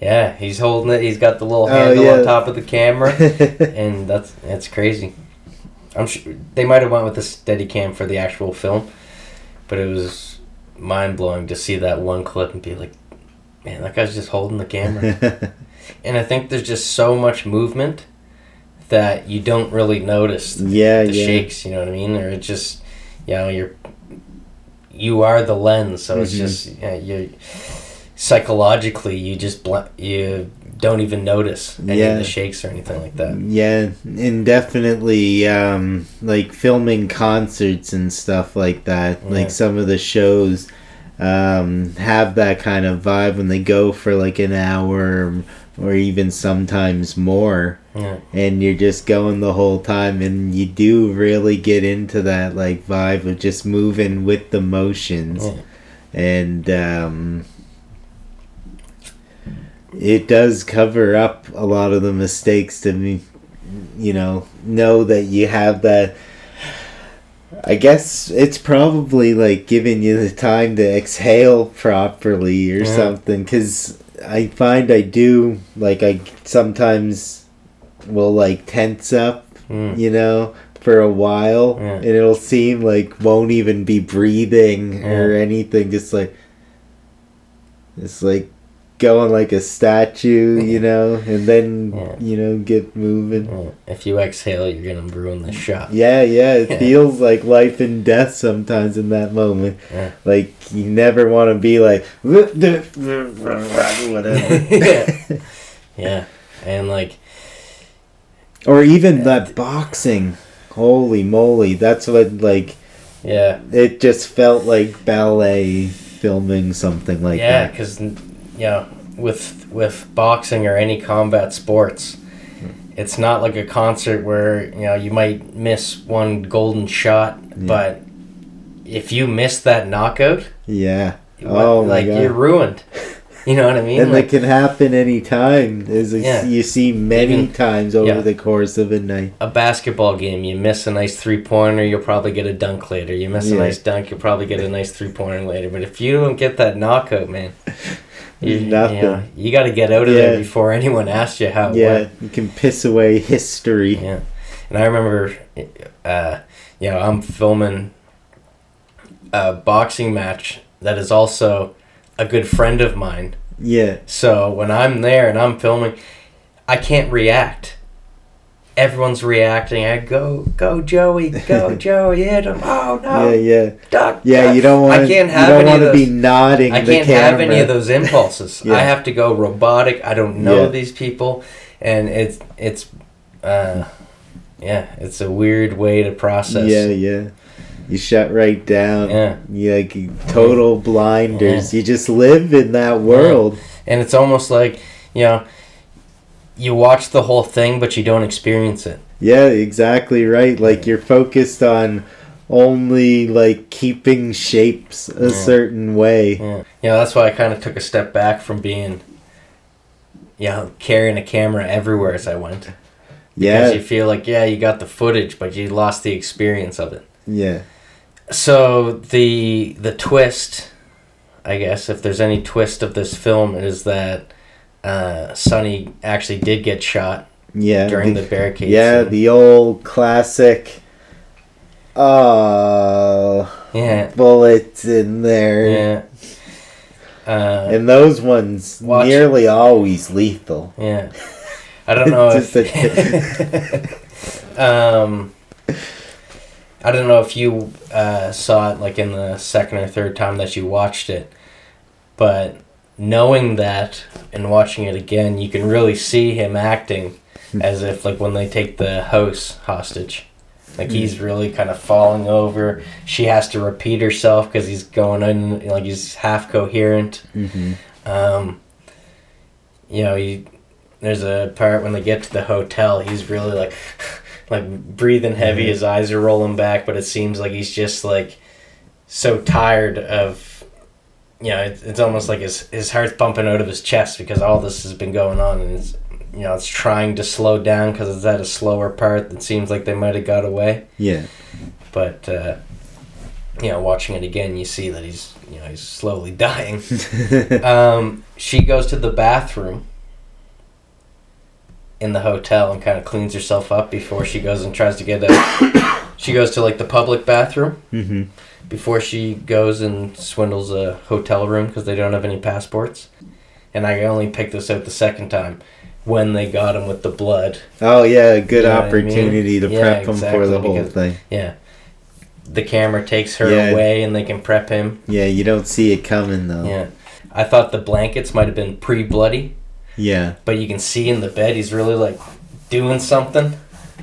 B: Yeah, he's holding it. He's got the little
A: Oh,
B: handle
A: yeah.
B: on top of the camera, *laughs* and that's that's crazy. I'm sure they might have went with the steady cam for the actual film, but it was mind blowing to see that one clip and be like, man, that guy's just holding the camera. *laughs* and I think there's just so much movement that you don't really notice the,
A: yeah
B: the
A: yeah
B: shakes. You know what I mean? Or it just, you know, you're you are the lens, so it's
A: Mhm.
B: just you you psychologically you just bl- you don't even notice any
A: Yeah.
B: of the shakes or anything like that.
A: Yeah, and definitely um, like filming concerts and stuff like that.
B: Yeah.
A: Like some of the shows um, have that kind of vibe when they go for like an hour or even sometimes more,
B: Yeah.
A: and you're just going the whole time, and you do really get into that like vibe of just moving with the motions
B: Yeah.
A: and um, it does cover up a lot of the mistakes to me you know know that you have that i guess it's probably like giving you the time to exhale properly or
B: Yeah.
A: something because i find i do like i sometimes will like tense up
B: Mm.
A: you know, for a while,
B: Yeah.
A: and it'll seem like won't even be breathing or anything. Just like it's like going like a statue, you know, and then
B: Yeah.
A: you know get moving.
B: Yeah. If you exhale, you're gonna ruin the shot.
A: Yeah, yeah, it *laughs*
B: Yeah.
A: feels like life and death sometimes in that moment.
B: Yeah.
A: Like you never want to be like *laughs* whatever. *laughs*
B: yeah. yeah, and like
A: or even that boxing. Holy moly, that's what like
B: yeah,
A: it just felt like ballet filming something like
B: yeah,
A: that.
B: Yeah, because you know, with with boxing or any combat sports, hmm. it's not like a concert where you know you might miss one golden shot, but if you miss that knockout,
A: Yeah.
B: what-
A: Oh my
B: like
A: god.
B: you're ruined. *laughs* You know what I mean?
A: and
B: Like,
A: it can happen anytime. A-
B: Yeah.
A: you see many times over
B: yeah.
A: the course of a night.
B: a basketball game, you miss a nice three pointer, you'll probably get a dunk later. You miss a nice dunk, you'll probably get a nice three pointer later. But if you don't get that knockout, man, *laughs* You,
A: Nothing.
B: You, know, you got to get out of
A: Yeah.
B: there before anyone asks you how.
A: Yeah,
B: went.
A: you can piss away history.
B: Yeah. And I remember, uh, you know, I'm filming a boxing match that is also a good friend of mine.
A: Yeah,
B: So when I'm there and I'm filming, I can't react. Everyone's reacting. I go, go, Joey, go, *laughs* Joey, hit him. Oh no,
A: yeah, yeah,
B: duck.
A: yeah.
B: duck."
A: You don't want.
B: I can't
A: you
B: have
A: don't
B: any of
A: to be nodding
B: I can't have any of those impulses. *laughs*
A: Yeah.
B: I have to go robotic. I don't know
A: Yeah.
B: these people, and it's it's, uh, yeah, it's a weird way to process.
A: Yeah, yeah. You shut right down.
B: Yeah.
A: You like total blinders. You just live in that world.
B: and it's almost like you know, you watch the whole thing, but you don't experience it.
A: Yeah, exactly right. Like you're focused on only like keeping shapes a
B: Yeah.
A: certain way.
B: Yeah, you know that's why I kind of took a step back from being, you know, carrying a camera everywhere as I went. Because
A: Yeah,
B: you feel like yeah, you got the footage, but you lost the experience of it.
A: yeah,
B: So the the twist, I guess, if there's any twist of this film, is that uh, Sonny actually did get shot
A: yeah.
B: during the barricade.
A: yeah,
B: scene.
A: the old classic. Oh,
B: yeah,
A: bullets in there.
B: yeah. Uh,
A: And those ones
B: Watch-
A: nearly always lethal.
B: yeah. I don't know *laughs* if. *laughs* um, I don't know if you uh, saw it like in the second or third time that you watched it, but knowing that and watching it again, you can really see him acting as if like when they take the house hostage. Like he's really kind of falling over. She has to repeat herself because he's going in like he's half coherent.
A: hmm
B: Um, you know, he, there's a part when they get to the hotel, he's really like, like breathing heavy.
A: Mhm.
B: His eyes are rolling back, but it seems like he's just like so tired of, you know, it's, it's almost like his his heart's bumping out of his chest because all this has been going on, and it's you know it's trying to slow down because it's at a slower part that seems like they might have got away,
A: Yeah.
B: but. Uh, you know, watching it again, you see that he's, you know, he's slowly dying *laughs* um, she goes to the bathroom in the hotel and kind of cleans herself up before she goes and tries to get a. *coughs* she goes to like the public bathroom
A: hmm
B: before she goes and swindles a hotel room because they don't have any passports. And I only picked this out the second time when they got him with the blood.
A: Oh yeah, a good
B: You know what I mean?
A: opportunity to
B: Yeah,
A: prep him for the whole
B: because-
A: thing.
B: Yeah. The camera takes her
A: Yeah.
B: away and they can prep him.
A: Yeah, you don't see it coming though.
B: Yeah. I thought the blankets might have been pre bloody.
A: Yeah.
B: but you can see in the bed he's really like doing something.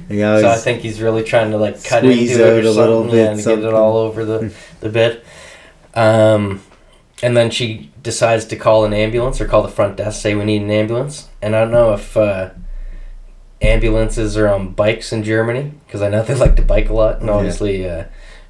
A: Know,
B: so I think he's really trying to like cut into it
A: out
B: or
A: a little
B: something,
A: bit,
B: yeah, to get it all over the the bed. Um, and then she decides to call an ambulance or call the front desk, say we need an ambulance. And I don't know if uh, ambulances are on bikes in Germany because I know they *laughs* like to bike a lot, and
A: Yeah.
B: obviously uh,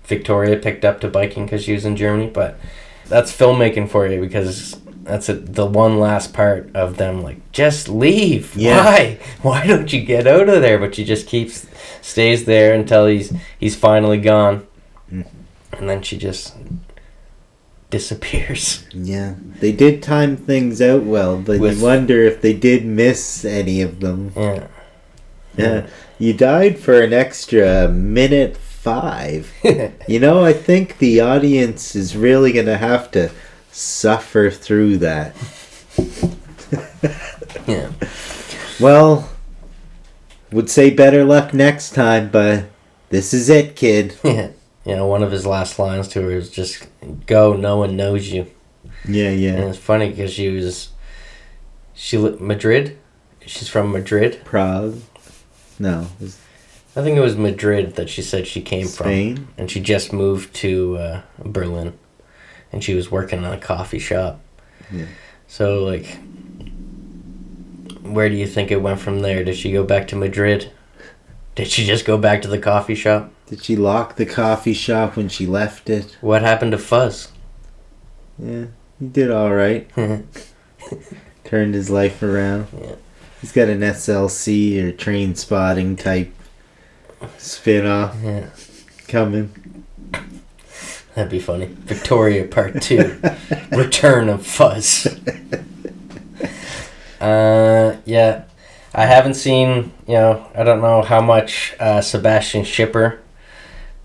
B: Victoria picked up to biking because she was in Germany. But that's filmmaking for you because that's it, the one last part of them like just leave.
A: Yeah.
B: Why? Why don't you get out of there? But she just keeps stays there until he's he's finally gone,
A: Mm.
B: and then she just disappears.
A: yeah, they did time things out well, but
B: With-
A: you wonder if they did miss any of them.
B: Yeah.
A: Yeah, you died for an extra minute five. *laughs* You know, I think the audience is really gonna have to suffer through that. *laughs*
B: yeah.
A: Well, would say better luck next time, but this is it, kid. *laughs*
B: Yeah. You know, one of his last lines to her is just go, no one knows you.
A: Yeah, yeah.
B: And it's funny because she was, she li- Madrid? She's from Madrid.
A: Prague. No, was
B: I think it was Madrid that she said she came from.
A: Spain.
B: And she just moved to uh, Berlin. And she was working in a coffee shop.
A: Yeah.
B: So, like, where do you think it went from there? Did she go back to Madrid? Did she just go back to the coffee shop?
A: Did she lock the coffee shop when she left it?
B: What happened to Fuzz?
A: Yeah, he did all right. *laughs* Turned his life around.
B: Yeah.
A: He's got an SLC or Trainspotting type spin off
B: yeah.
A: coming.
B: That'd be funny. Victoria Part Two, *laughs* Return of Fuzz. Uh, yeah, I haven't seen. You know, I don't know how much uh, Sebastian Schipper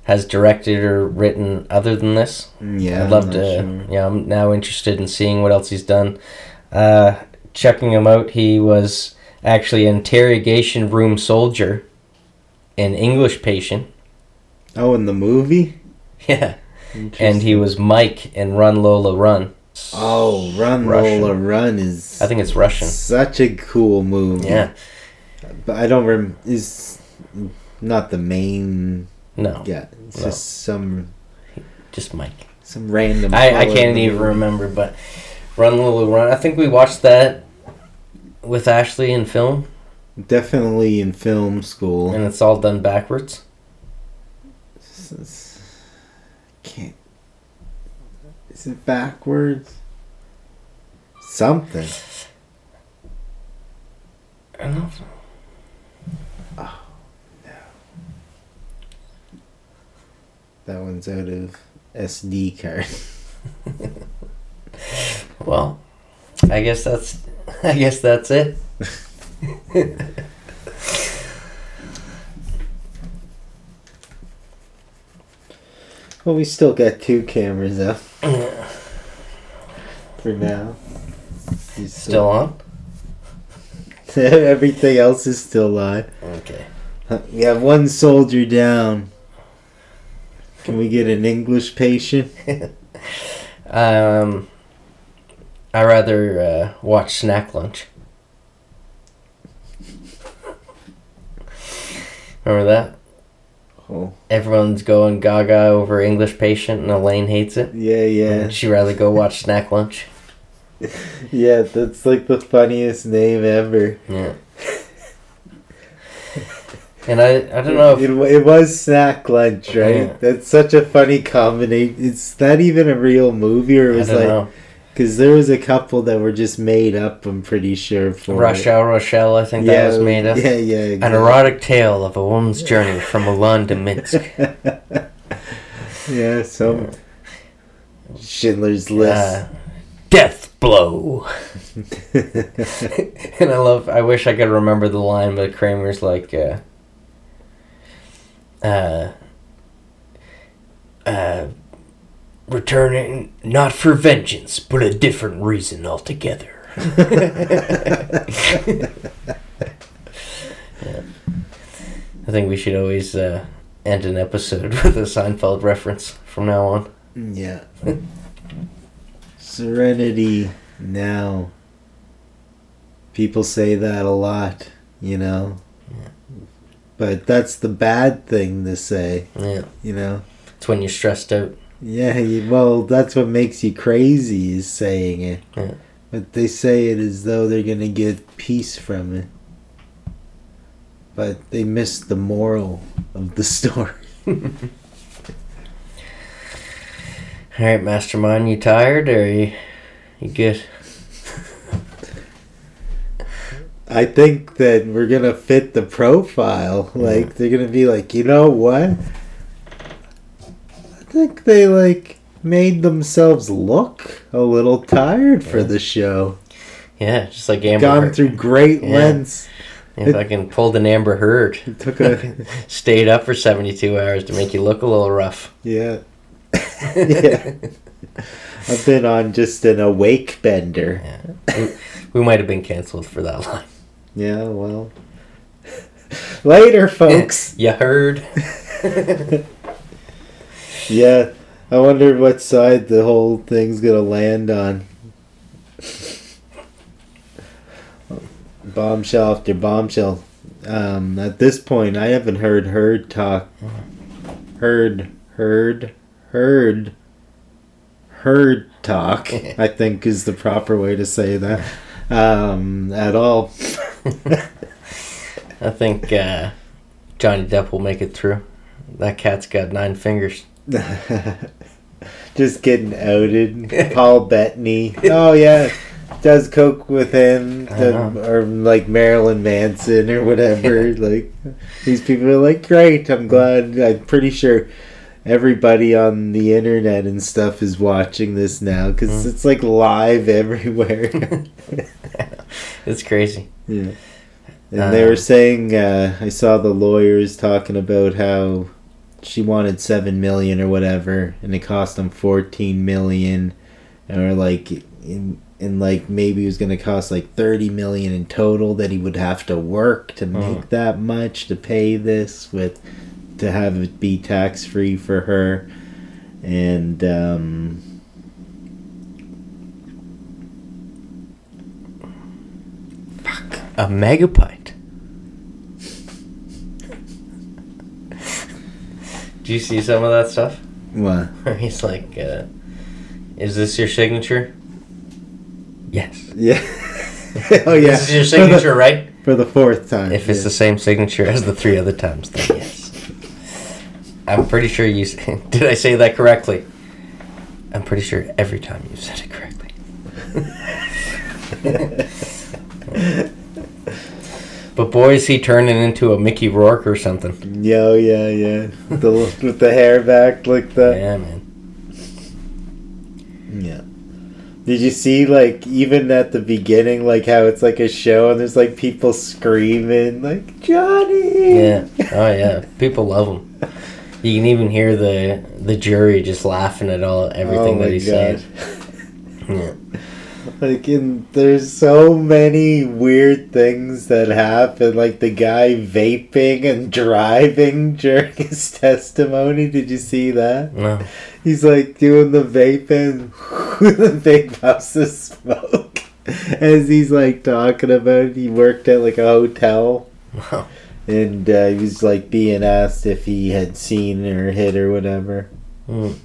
B: has directed or written other than this.
A: Yeah,
B: I'd love to.
A: sure.
B: Yeah, I'm now interested in seeing what else he's done. Uh, checking him out, he was actually an interrogation room soldier, an English patient.
A: Oh, in the movie. *laughs*
B: Yeah, and he was Mike in Run Lola Run.
A: Oh, Run
B: Russian.
A: Lola Run is
B: I think it's Russian.
A: such a cool movie.
B: Yeah,
A: but I don't remember. Is not the main.
B: no,
A: Yeah, it's
B: No.
A: just some
B: just Mike.
A: some random.
B: I, I can't
A: the
B: even remember, but Run Lola Run. I think we watched that with Ashley in film,
A: Definitely in film school.
B: and it's all done backwards.
A: Can't. Is it backwards? Something.
B: I don't know.
A: Oh, that one's out of SD card. *laughs*
B: Well, I guess that's *laughs* I guess that's it. *laughs*
A: Well, we still got two cameras up for now. You
B: Still on? *laughs*
A: Everything else is still live.
B: Okay.
A: We have one soldier down. Can we get an English patient? *laughs*
B: Um, I rather uh, watch Snack Lunch. Remember that?
A: Oh,
B: Everyone's going gaga over English Patient, and Elaine hates it.
A: yeah, yeah.
B: And she'd rather go watch *laughs* Snack Lunch. *laughs*
A: Yeah, that's like the funniest name ever.
B: Yeah. *laughs* And I, I don't know if
A: It, it was snack lunch, right?
B: Yeah.
A: That's such a funny combination. It's not even a real movie, or it
B: I
A: was
B: don't
A: like
B: know.
A: Because there was a couple that were just made up. I'm pretty sure for
B: Rush. Hour Rochelle, I think that was made up.
A: Yeah, yeah.
B: An erotic tale of a woman's journey from Milan to Minsk. *laughs*
A: yeah, so. Schindler's List.
B: Uh, death blow. *laughs* and I love. I wish I could remember the line, but Kramer's like, uh, uh, uh, returning not for vengeance, but a different reason altogether. *laughs* Yeah. I think we should always uh, end an episode *laughs* with a Seinfeld reference from now on.
A: yeah. Serenity now. People say that a lot, you know. Yeah. But that's the bad thing to say,
B: Yeah,
A: you know.
B: it's when you're stressed out.
A: Yeah, well, that's what makes you crazy is saying it.
B: Yeah.
A: But they say it as though they're gonna get peace from it. But they miss the moral of the *laughs* story. *laughs*
B: All right, Mastermind, you tired or you, you good?
A: I think that we're gonna fit the profile. Like they're gonna be like, you know what? I think they like made themselves look a little tired for the show.
B: Yeah, just like Amber.
A: Gone
B: Heard.
A: through great
B: Yeah.
A: lengths.
B: If I can pulled an Amber Heard, *laughs*
A: took a *laughs*
B: stayed up for seventy two hours to make you look a little rough.
A: yeah. *laughs* yeah. I've been on just an awake bender.
B: we, we might have been canceled for that line.
A: Yeah, well. Later, folks.
B: You heard? *laughs*
A: yeah, I wonder what side the whole thing's gonna land on. bombshell after bombshell. Um, at this point, I haven't heard Heard talk. Heard, heard, heard, heard talk. *laughs* I think is the proper way to say that. Um, at all. *laughs*
B: I think uh, Johnny Depp will make it through. That cat's got nine fingers. *laughs*
A: Just getting outed. Paul Bettany. Oh yeah, does coke with him,
B: I
A: the-
B: know.
A: or like Marilyn Manson or whatever. *laughs* like these people are like, great. I'm glad. I'm pretty sure everybody on the internet and stuff is watching this now because
B: Mm.
A: it's like live *laughs* everywhere.
B: It's crazy.
A: yeah. And they were saying, uh, I saw the lawyers talking about how she wanted seven million or whatever, and it cost them fourteen million, or like in and like maybe it was gonna cost like thirty million in total that he would have to work to make that much to pay this with to have it be tax free for her, and um, Fuck.
B: A megapint. Do you see some of that stuff?
A: what?
B: Where *laughs* he's like, uh, "Is this your signature?" Yes.
A: Yeah. *laughs* oh yeah.
B: This is your signature, right?
A: for the fourth time.
B: If it's
A: yeah.
B: the same signature as the three other times, then yes. I'm pretty sure you. *laughs* Did I say that correctly? I'm pretty sure every time you said it correctly. But boy, is he turning into a Mickey Rourke or something.
A: Yo, oh, yeah, yeah. The, with the hair back like that.
B: Yeah, man.
A: Yeah. Did you see like even at the beginning, like how it's like a show and there's like people screaming like Johnny?
B: Yeah. Oh yeah. People love him. You can even hear the the jury just laughing at all everything
A: Oh
B: that he said. Yeah.
A: Like in, there's so many weird things that happen. Like the guy vaping and *laughs* driving during his testimony. Did you see that?
B: No.
A: He's like doing the vaping *laughs* with a big puffs of smoke as he's like talking about. He worked at like a hotel
B: Wow.
A: and uh, he was like being asked if he had seen or hit or whatever.
B: Mm.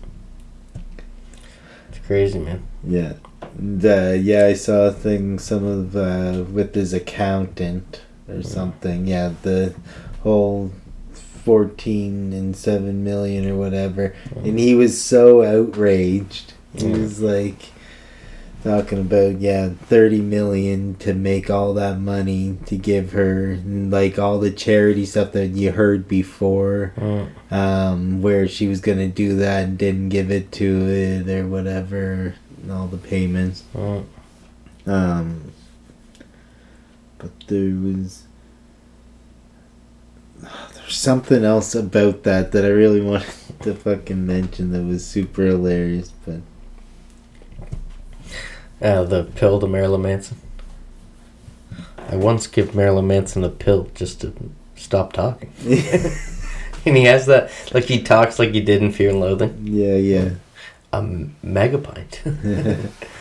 B: It's crazy, man.
A: Yeah. And, uh, yeah, I saw a thing, some of, uh, with his accountant or something. Yeah, the whole 14 and 7 million or whatever. And he was so outraged. He was like talking about, yeah, 30 million to make all that money to give her, and like all the charity stuff that you heard before
B: Mm.
A: um, where she was gonna do that and didn't give it to it or whatever, and all the payments. Um, but there was there's something else about that that I really *laughs* wanted to fucking mention that was super hilarious, but
B: Uh, the pill to Marilyn Manson. I once gave Marilyn Manson a pill just to stop talking. *laughs* and he has that, like he talks like he did in Fear and Loathing.
A: yeah, yeah.
B: A megapint. *laughs* *laughs*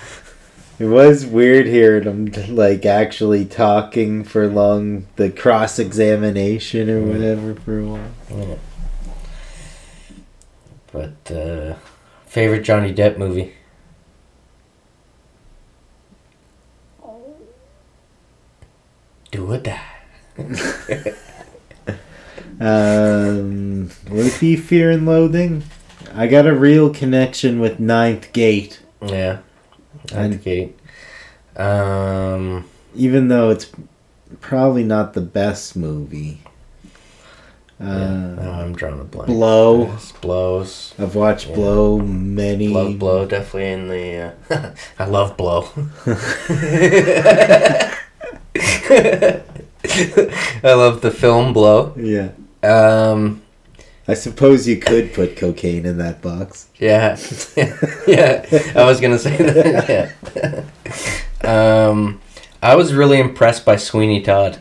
A: It was weird hearing him like actually talking for long, the cross examination or whatever for a while.
B: Yeah. But, uh, favorite Johnny Depp movie? Do or die. *laughs*
A: Um, would it be Fear and Loathing? I got a real connection with Ninth Gate,
B: Yeah.
A: And-
B: Gate. Um,
A: even though it's probably not the best movie. Uh,
B: yeah. No, I'm drawing a blank.
A: Blow.
B: Yes, blows.
A: I've watched
B: Yeah.
A: Blow many.
B: Love blow definitely in the. Uh, *laughs* I love blow. *laughs* *laughs* I love the film Blow.
A: Yeah,
B: Um,
A: I suppose you could put cocaine in that box.
B: yeah, *laughs* yeah. I was gonna say that. *laughs* Yeah. Um, I was really impressed by Sweeney Todd.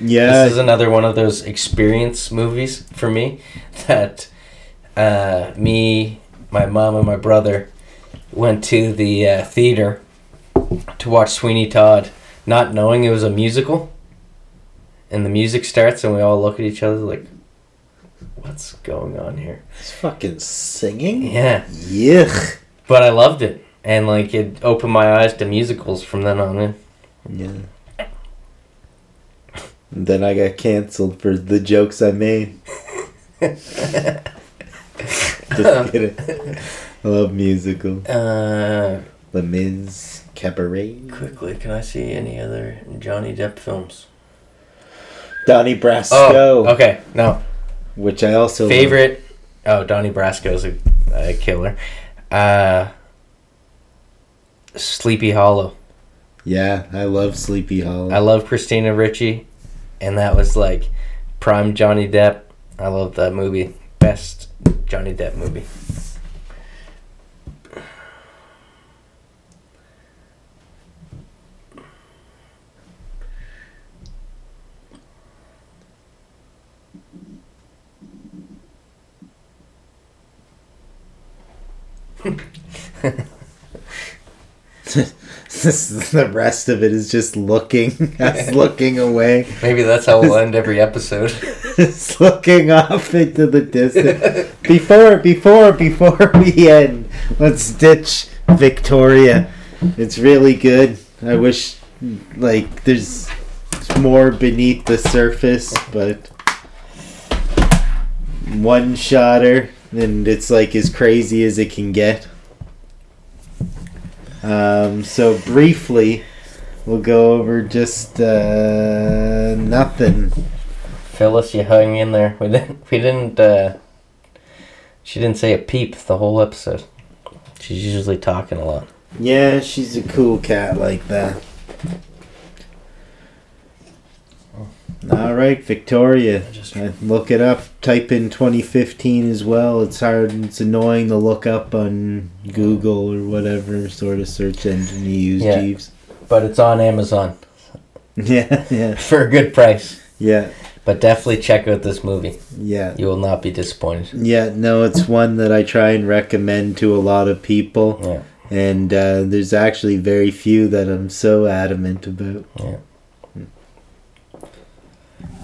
A: Yeah,
B: This is another one of those experience movies for me *laughs* that uh, me, my mom, and my brother went to the uh, theater to watch Sweeney Todd, not knowing it was a musical. And the music starts, and we all look at each other like, "What's going on here?"
A: it's fucking singing.
B: Yeah,
A: Yuck.
B: but I loved it, and like it opened my eyes to musicals from then on in.
A: Yeah. And then I got canceled for the jokes I made. *laughs* Just kidding. I love musical.
B: Uh,
A: Les Mis, Cabaret.
B: quickly, can I see any other Johnny Depp films?
A: Donnie Brasco.
B: Oh, okay. No.
A: Which I also love.
B: Favorite Oh, Donnie Brasco's a, a killer. Uh, Sleepy Hollow.
A: Yeah, I love Sleepy Hollow.
B: I love Christina Ricci, and that was like prime Johnny Depp. I love that movie. Best Johnny Depp movie. *laughs*
A: the rest of it is just looking, *laughs* us *laughs* looking away,
B: Maybe that's how we'll end every episode.
A: just looking off into the distance. Before, before, before we end, let's ditch Victoria. It's really good. I wish, like, there's more beneath the surface, but one shotter, and it's like as crazy as it can get. Um, so briefly, we'll go over just uh, nothing.
B: Phyllis, you hung in there. We didn't. We didn't. Uh, she didn't say a peep the whole episode. She's usually talking a lot.
A: Yeah, she's a cool cat like that. All right, Victoria.
B: Just-
A: Uh, Look it up. Type in 2015 as well. It's hard. It's annoying to look up on Google or whatever sort of search engine you use,
B: Yeah.
A: Jeeves.
B: But it's on Amazon *laughs*
A: Yeah, yeah, *laughs*
B: for a good price.
A: yeah,
B: But definitely check out this movie.
A: yeah.
B: You will not be disappointed.
A: Yeah, no, it's one that I try and recommend to a lot of people,
B: Yeah.
A: and uh, there's actually very few that I'm so adamant about.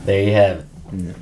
B: There you have it.